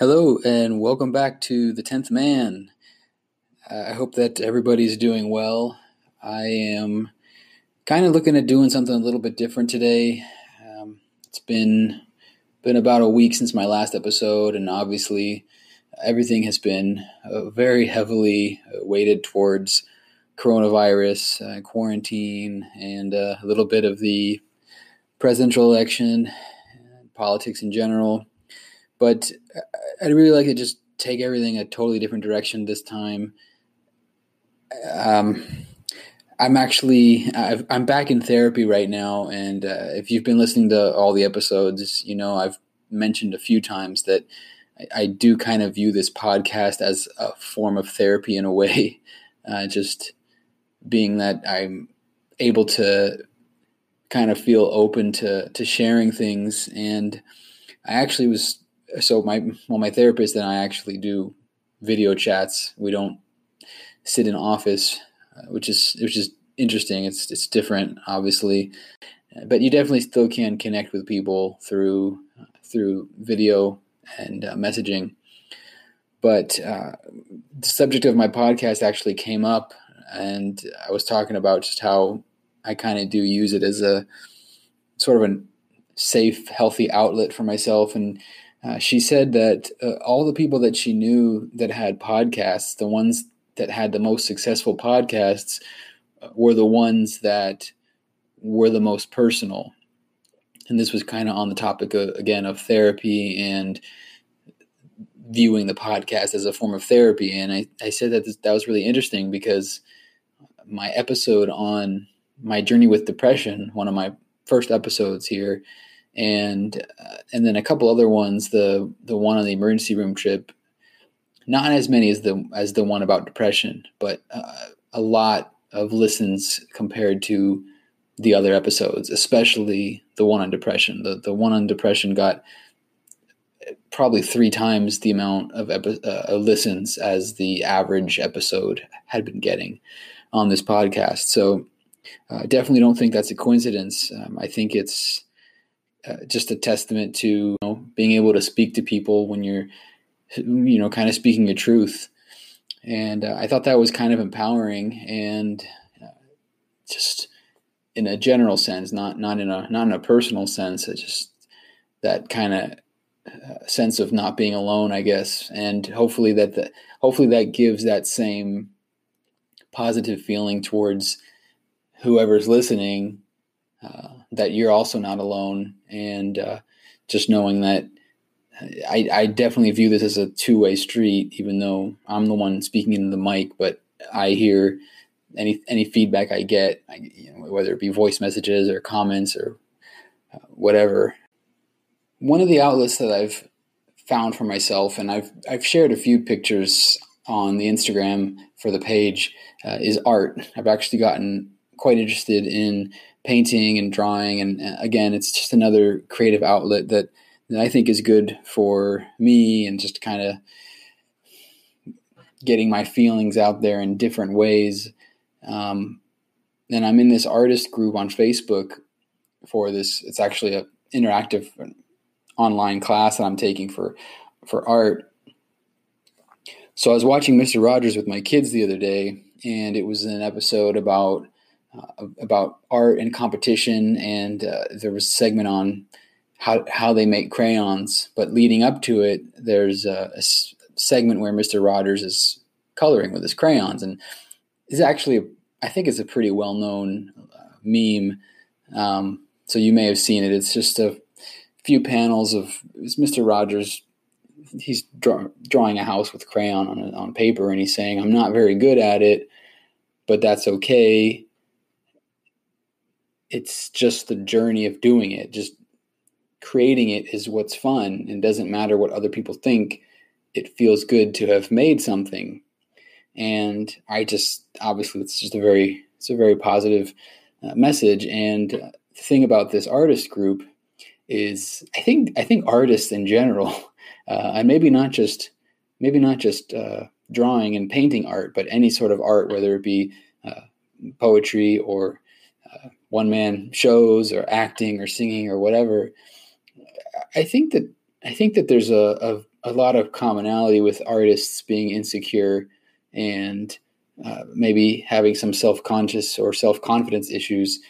Hello, and welcome back to The Tenth Man. Uh, I hope that everybody's doing well. I am kind of looking at doing something a little bit different today. Um, it's been been about a week since my last episode, and obviously, everything has been uh, very heavily uh, weighted towards coronavirus, uh, quarantine, and uh, a little bit of the presidential election, politics in general. But I'd really like to just take everything a totally different direction this time. Um, I'm actually i am back in therapy right now, and uh, if you've been listening to all the episodes, you know I've mentioned a few times that I, I do kind of view this podcast as a form of therapy in a way, uh, just being that I'm able to kind of feel open to to sharing things, and I actually was so my well my therapist and I actually do video chats. We don't sit in office, uh, which is which is interesting. It's it's different, obviously, but you definitely still can connect with people through through video and uh, messaging. But uh, the subject of my podcast actually came up, and I was talking about just how I kind of do use it as a sort of a safe, healthy outlet for myself and uh, she said that uh, all the people that she knew that had podcasts, the ones that had the most successful podcasts, uh, were the ones that were the most personal. And this was kind of on the topic of, again of therapy and viewing the podcast as a form of therapy. And I, I said that this, that was really interesting because my episode on my journey with depression, one of my first episodes here, and uh, and then a couple other ones. The the one on the emergency room trip, not as many as the as the one about depression, but uh, a lot of listens compared to the other episodes, especially the one on depression. The the one on depression got probably three times the amount of epi- uh, listens as the average episode had been getting on this podcast. So, uh, definitely don't think that's a coincidence. Um, I think it's uh, just a testament to you know, being able to speak to people when you're, you know, kind of speaking your truth. And uh, I thought that was kind of empowering and uh, just in a general sense, not not in a not in a personal sense. It's just that kind of uh, sense of not being alone, I guess. And hopefully that the, hopefully that gives that same positive feeling towards whoever's listening uh, that you're also not alone, and uh, just knowing that I, I, definitely view this as a two way street, even though I'm the one speaking into the mic, but I hear any any feedback I get, I, you know, whether it be voice messages or comments or uh, whatever. One of the outlets that I've found for myself, and I've I've shared a few pictures on the Instagram for the page, uh, is art. I've actually gotten quite interested in painting and drawing. And uh, again, it's just another creative outlet that, that I think is good for me and just kind of getting my feelings out there in different ways. Um, and I'm in this artist group on Facebook for this. It's actually an interactive online class that I'm taking for for art. So I was watching Mr. Rogers with my kids the other day, and it was an episode about uh, about art and competition, and uh, there was a segment on how how they make crayons. But leading up to it, there's a, a segment where Mr. Rogers is coloring with his crayons, and is actually I think it's a pretty well known uh, meme. Um, so you may have seen it. It's just a few panels of Mr. Rogers. He's draw, drawing a house with crayon on on paper, and he's saying, "I'm not very good at it, but that's okay it's just the journey of doing it. Just creating it is what's fun and doesn't matter what other people think. It feels good to have made something. And I just obviously it's just a very it's a very positive uh, message. And the thing about this artist group is I think I think artists in general, uh, and maybe not just maybe not just uh, drawing and painting art, but any sort of art, whether it be uh, poetry or one man shows or acting or singing or whatever. I think that I think that there's a, a lot of commonality with artists being insecure and uh, maybe having some self conscious or self confidence issues.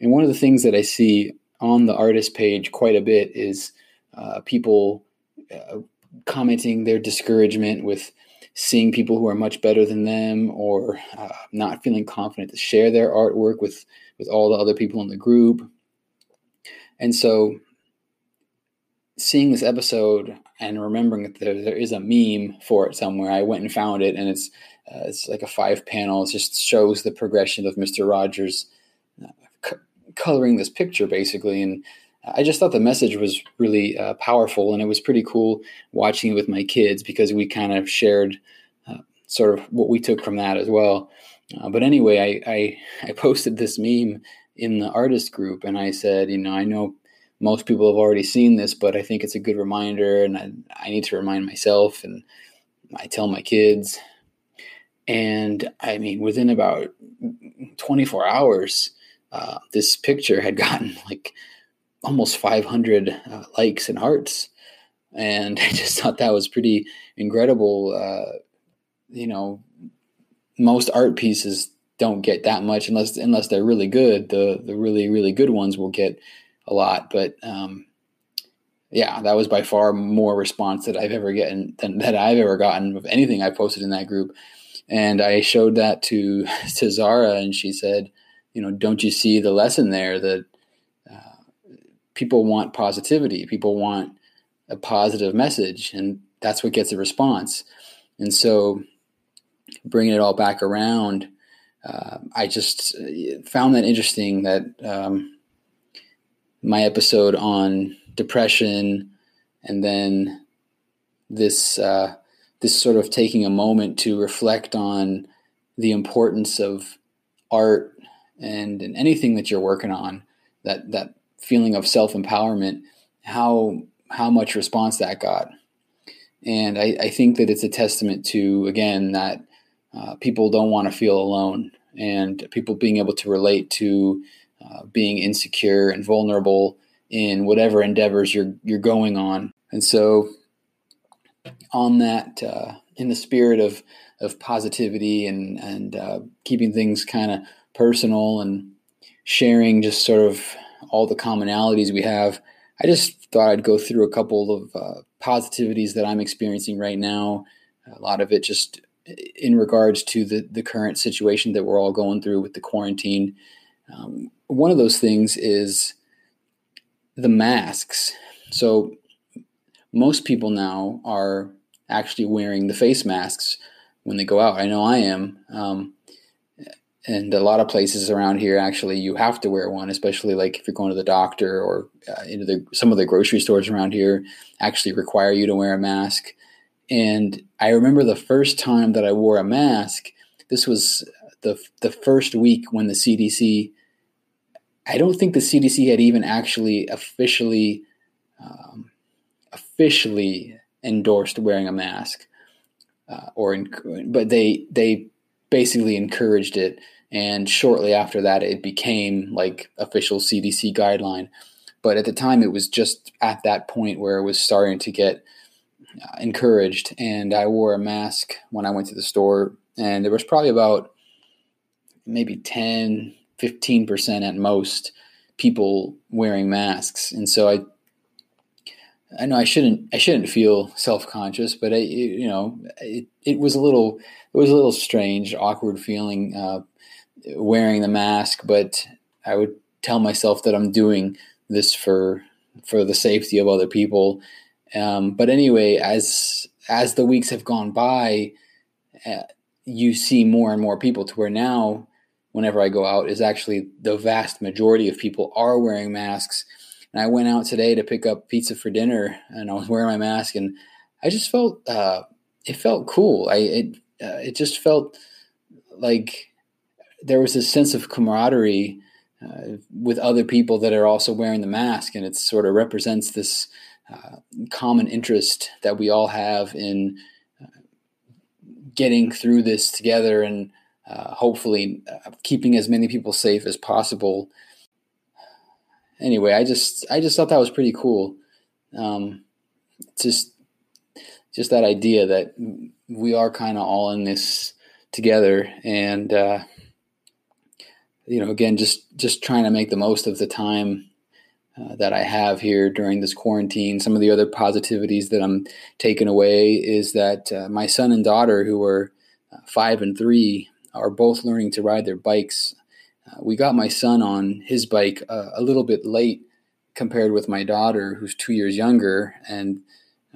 And one of the things that I see on the artist page quite a bit is uh, people uh, commenting their discouragement with seeing people who are much better than them or uh, not feeling confident to share their artwork with with all the other people in the group. And so seeing this episode and remembering that there, there is a meme for it somewhere i went and found it and it's uh, it's like a five panel. It just shows the progression of mr rogers uh, c- coloring this picture basically and I just thought the message was really uh, powerful, and it was pretty cool watching it with my kids because we kind of shared uh, sort of what we took from that as well. Uh, but anyway, I, I, I posted this meme in the artist group, and I said, you know, I know most people have already seen this, but I think it's a good reminder, and I, I need to remind myself, and I tell my kids. And I mean, within about 24 hours, uh, this picture had gotten like almost 500 uh, likes and hearts. And I just thought that was pretty incredible. Uh, you know, most art pieces don't get that much unless unless they're really good. The the really really good ones will get a lot, but um, yeah, that was by far more response that I've ever gotten than that I've ever gotten of anything I posted in that group. And I showed that to to Zara, and she said, you know, don't you see the lesson there that people want positivity. People want a positive message, and that's what gets a response. And so, bringing it all back around, uh, I just uh, found that interesting that um, my episode on depression, and then this uh, this sort of taking a moment to reflect on the importance of art and, and anything that you're working on that that feeling of self empowerment, how how much response that got. And I, I, think that it's a testament to again that uh, people don't want to feel alone, and people being able to relate to uh, being insecure and vulnerable in whatever endeavors you're you're going on. And so, on that, uh, in the spirit of of positivity and and uh, keeping things kind of personal and sharing just sort of all the commonalities we have. I just thought I'd go through a couple of uh, positivities that I'm experiencing right now. A lot of it just in regards to the, the current situation that we're all going through with the quarantine. Um, one of those things is the masks. So, most people now are actually wearing the face masks when they go out. I know I am. Um, and a lot of places around here actually you have to wear one especially like if you're going to the doctor or uh, into the some of the grocery stores around here actually require you to wear a mask. And i remember the first time that i wore a mask this was the the first week when the cdc i don't think the cdc had even actually officially um, officially endorsed wearing a mask uh, or but they they basically encouraged it and shortly after that, it became like official CDC guideline. But at the time, it was just at that point where it was starting to get uh, encouraged. And I wore a mask when I went to the store, and there was probably about maybe 10, 15% at most people wearing masks. And so I I know I shouldn't I shouldn't feel self conscious, but I, you know it, it was a little it was a little strange, awkward feeling uh, wearing the mask, but I would tell myself that I'm doing this for for the safety of other people. Um, but anyway, as as the weeks have gone by, uh, you see more and more people to where now, whenever I go out, is actually the vast majority of people are wearing masks. And I went out today to pick up pizza for dinner, and I was wearing my mask, and I just felt uh, it felt cool. I it uh, it just felt like there was this sense of camaraderie uh, with other people that are also wearing the mask, and it sort of represents this uh, common interest that we all have in uh, getting through this together and uh, hopefully uh, keeping as many people safe as possible. Anyway, I just I just thought that was pretty cool. Um, just just that idea that we are kind of all in this together, and uh, you know, again, just just trying to make the most of the time uh, that I have here during this quarantine. Some of the other positivities that I'm taking away is that uh, my son and daughter, who are uh, five and three, are both learning to ride their bikes. Uh, we got my son on his bike uh, a little bit late compared with my daughter, who's two years younger, and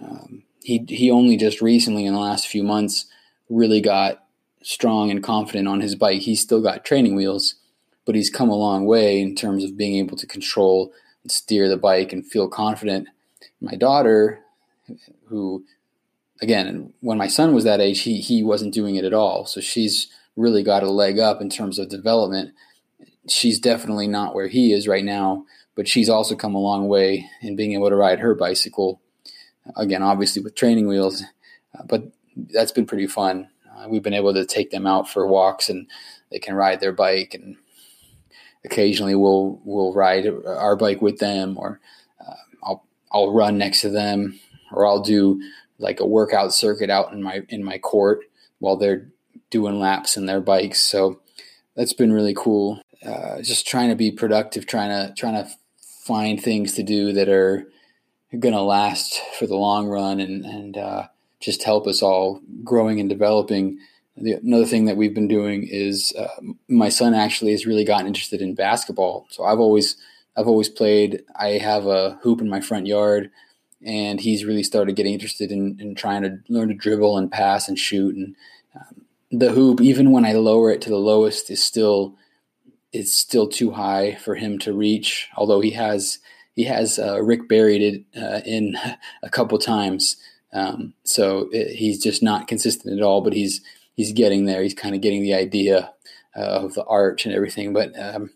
um, he he only just recently in the last few months really got strong and confident on his bike. He's still got training wheels, but he's come a long way in terms of being able to control and steer the bike and feel confident. My daughter, who again, when my son was that age, he he wasn't doing it at all. So she's really got a leg up in terms of development. She's definitely not where he is right now, but she's also come a long way in being able to ride her bicycle. Again, obviously with training wheels, but that's been pretty fun. Uh, we've been able to take them out for walks and they can ride their bike and occasionally we'll we'll ride our bike with them or uh, I'll I'll run next to them or I'll do like a workout circuit out in my in my court while they're doing laps in their bikes. So that's been really cool. Uh, just trying to be productive trying to trying to find things to do that are going to last for the long run and and uh, just help us all growing and developing the, another thing that we've been doing is uh, my son actually has really gotten interested in basketball. So I've always I've always played. I have a hoop in my front yard, and he's really started getting interested in, in trying to learn to dribble and pass and shoot. And um, the hoop, even when I lower it to the lowest, is still it's still too high for him to reach. Although he has he has uh, Rick buried it uh, in a couple times, um, so it, he's just not consistent at all. But he's he's getting there. He's kind of getting the idea uh, of the arch and everything. But um,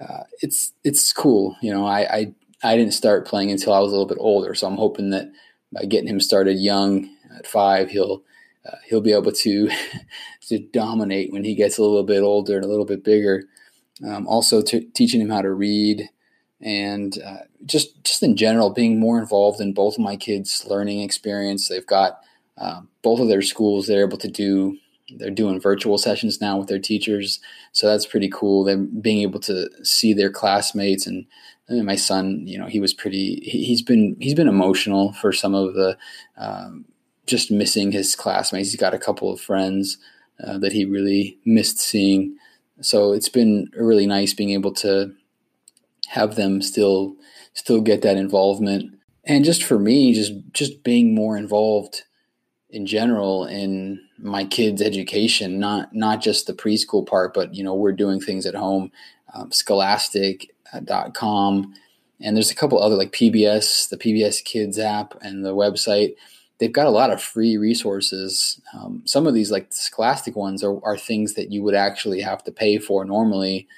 uh, it's it's cool. You know, I, I I didn't start playing until I was a little bit older, so I'm hoping that by getting him started young at five, he'll uh, he'll be able to to dominate when he gets a little bit older and a little bit bigger. Um, also, t- teaching him how to read and uh, just just in general being more involved in both of my kids' learning experience. They've got uh, both of their schools; they're able to do they're doing virtual sessions now with their teachers, so that's pretty cool. Them being able to see their classmates and, my son, you know, he was pretty. He, has been he's been emotional for some of the um, just missing his classmates. He's got a couple of friends uh, that he really missed seeing. So it's been really nice being able to have them still still get that involvement, and just for me, just just being more involved in general in my kids' education, not not just the preschool part, but you know we're doing things at home, um, Scholastic.com, and there's a couple other like PBS, the PBS Kids app, and the website. They've got a lot of free resources. Um, some of these, like the Scholastic ones, are, are things that you would actually have to pay for normally,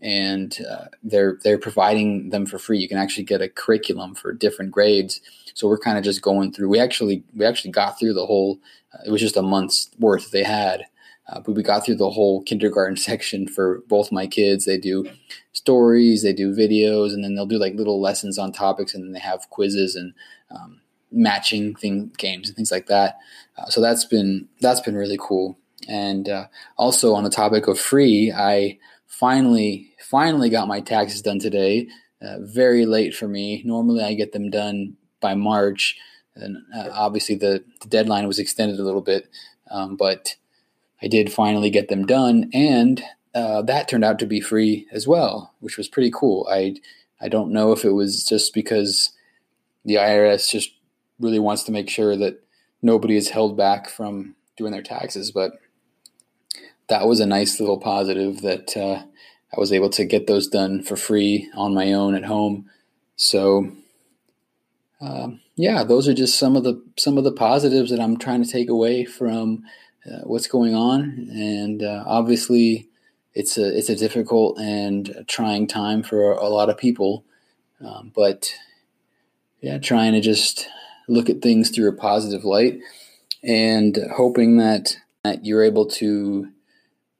and uh, they're they're providing them for free. You can actually get a curriculum for different grades so we're kind of just going through. We actually we actually got through the whole. Uh, it was just a month's worth they had, uh, but we got through the whole kindergarten section for both my kids. They do stories, they do videos, and then they'll do like little lessons on topics, and then they have quizzes and um, matching thing games and things like that. Uh, so that's been that's been really cool. And uh, also on the topic of free, I finally finally got my taxes done today. Uh, very late for me. Normally I get them done by March. And uh, obviously, the, the, deadline was extended a little bit, um, but I did finally get them done, and uh, that turned out to be free as well, which was pretty cool. I I don't know if it was just because the IRS just really wants to make sure that nobody is held back from doing their taxes, but that was a nice little positive that uh, I was able to get those done for free on my own at home. So um, yeah, those are just some of the some of the positives that I'm trying to take away from uh, what's going on, and uh, obviously, it's a it's a difficult and trying time for a, lot of people, um, but yeah, trying to just look at things through a positive light, and hoping that that you're able to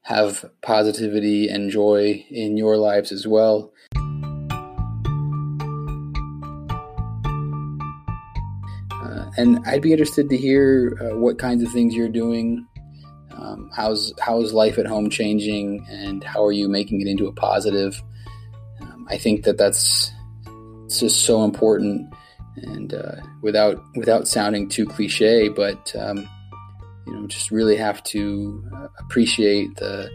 have positivity and joy in your lives as well. And I'd be interested to hear uh, what kinds of things you're doing. Um, how's how's life at home changing, and how are you making it into a positive? Um, I think that that's just so important, and uh, without without sounding too cliche, but um, you know, just really have to uh, appreciate the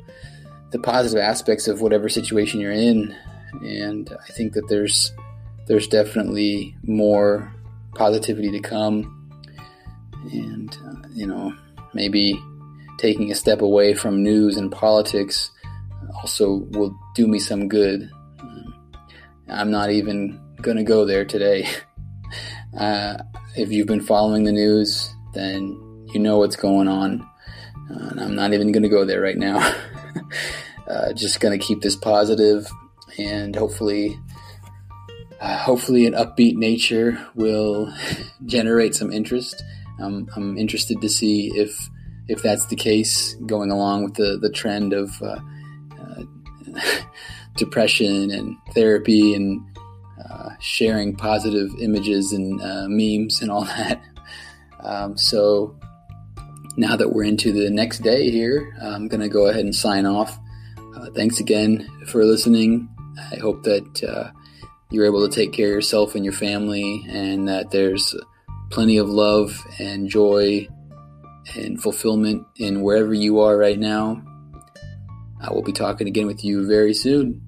the positive aspects of whatever situation you're in, and I think that there's there's definitely more positivity to come, and uh, you know, maybe taking a step away from news and politics also will do me some good. I'm not even going to go there today. Uh, if you've been following the news, then you know what's going on. Uh, and I'm not even going to go there right now. uh, just going to keep this positive and hopefully uh, hopefully an upbeat nature will generate some interest. Um, I'm interested to see if if that's the case, going along with the the trend of uh, uh, depression and therapy and uh, sharing positive images and memes and all that. Um, so now that we're into the next day here, I'm going to go ahead and sign off. Uh, thanks again for listening. I hope that uh, you're able to take care of yourself and your family, and that there's plenty of love and joy and fulfillment in wherever you are right now. I will be talking again with you very soon.